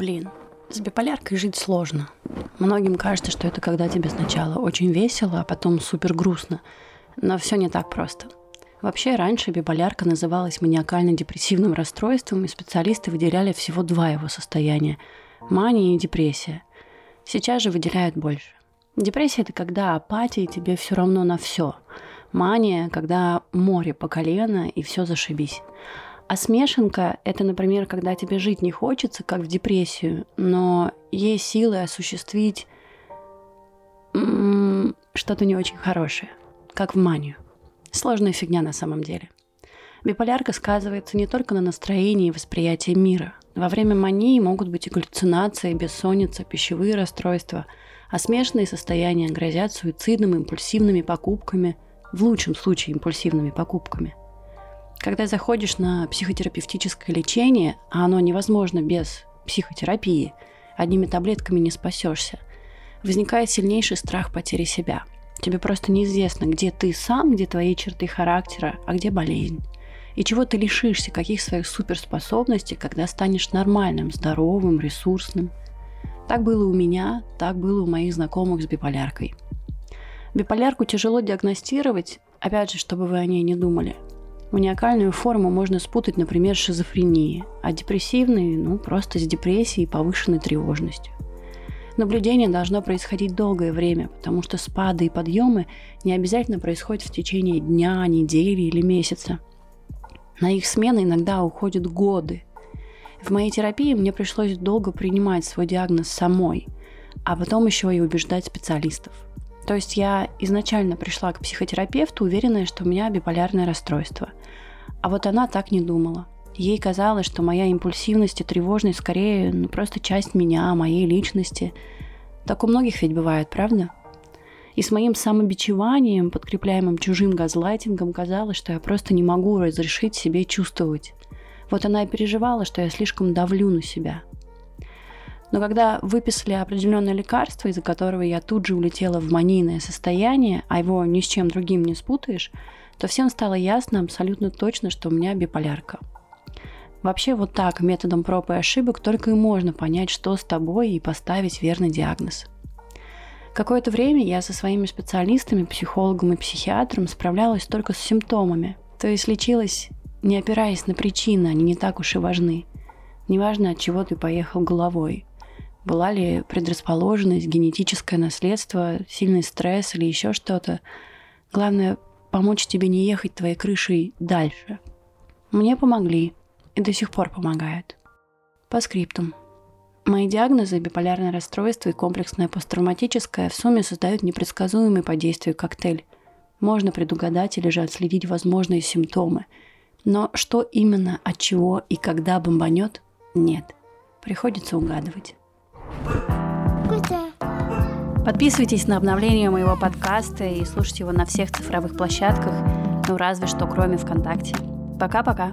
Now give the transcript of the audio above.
Блин, с биполяркой жить сложно. Многим кажется, что это когда тебе сначала очень весело, а потом супер грустно. Но все не так просто. Вообще, раньше биполярка называлась маниакально-депрессивным расстройством, и специалисты выделяли всего два его состояния – мания и депрессия. Сейчас же выделяют больше. Депрессия – это когда апатия, и тебе все равно на все. Мания – когда море по колено, и все зашибись. А смешанка – это, например, когда тебе жить не хочется, как в депрессию, но есть силы осуществить что-то не очень хорошее, как в манию. Сложная фигня на самом деле. Биполярка сказывается не только на настроении и восприятии мира. Во время мании могут быть и галлюцинации, бессонница, пищевые расстройства, а смешанные состояния грозят суицидом, импульсивными покупками, в лучшем случае импульсивными покупками. Когда заходишь на психотерапевтическое лечение, а оно невозможно без психотерапии, одними таблетками не спасешься, возникает сильнейший страх потери себя. Тебе просто неизвестно, где ты сам, где твои черты характера, а где болезнь. И чего ты лишишься, каких своих суперспособностей, когда станешь нормальным, здоровым, ресурсным. Так было у меня, так было у моих знакомых с биполяркой. Биполярку тяжело диагностировать, опять же, чтобы вы о ней не думали – Маниакальную форму можно спутать, например, с шизофренией, а депрессивные, ну, просто с депрессией и повышенной тревожностью. Наблюдение должно происходить долгое время, потому что спады и подъемы не обязательно происходят в течение дня, недели или месяца. На их смену иногда уходят годы. В моей терапии мне пришлось долго принимать свой диагноз самой, а потом еще и убеждать специалистов – то есть я изначально пришла к психотерапевту, уверенная, что у меня биполярное расстройство. А вот она так не думала. Ей казалось, что моя импульсивность и тревожность скорее ну, просто часть меня, моей личности. Так у многих ведь бывает, правда? И с моим самобичеванием, подкрепляемым чужим газлайтингом, казалось, что я просто не могу разрешить себе чувствовать. Вот она и переживала, что я слишком давлю на себя – но когда выписали определенное лекарство, из-за которого я тут же улетела в манийное состояние, а его ни с чем другим не спутаешь, то всем стало ясно абсолютно точно, что у меня биполярка. Вообще вот так, методом проб и ошибок, только и можно понять, что с тобой и поставить верный диагноз. Какое-то время я со своими специалистами, психологом и психиатром справлялась только с симптомами. То есть лечилась, не опираясь на причины, они не так уж и важны. Неважно, от чего ты поехал головой – была ли предрасположенность, генетическое наследство, сильный стресс или еще что-то. Главное, помочь тебе не ехать твоей крышей дальше. Мне помогли и до сих пор помогают. По скриптум. Мои диагнозы биполярное расстройство и комплексное посттравматическое в сумме создают непредсказуемый по действию коктейль. Можно предугадать или же отследить возможные симптомы. Но что именно, от чего и когда бомбанет – нет. Приходится угадывать. Подписывайтесь на обновление моего подкаста и слушайте его на всех цифровых площадках, ну разве что кроме ВКонтакте. Пока-пока.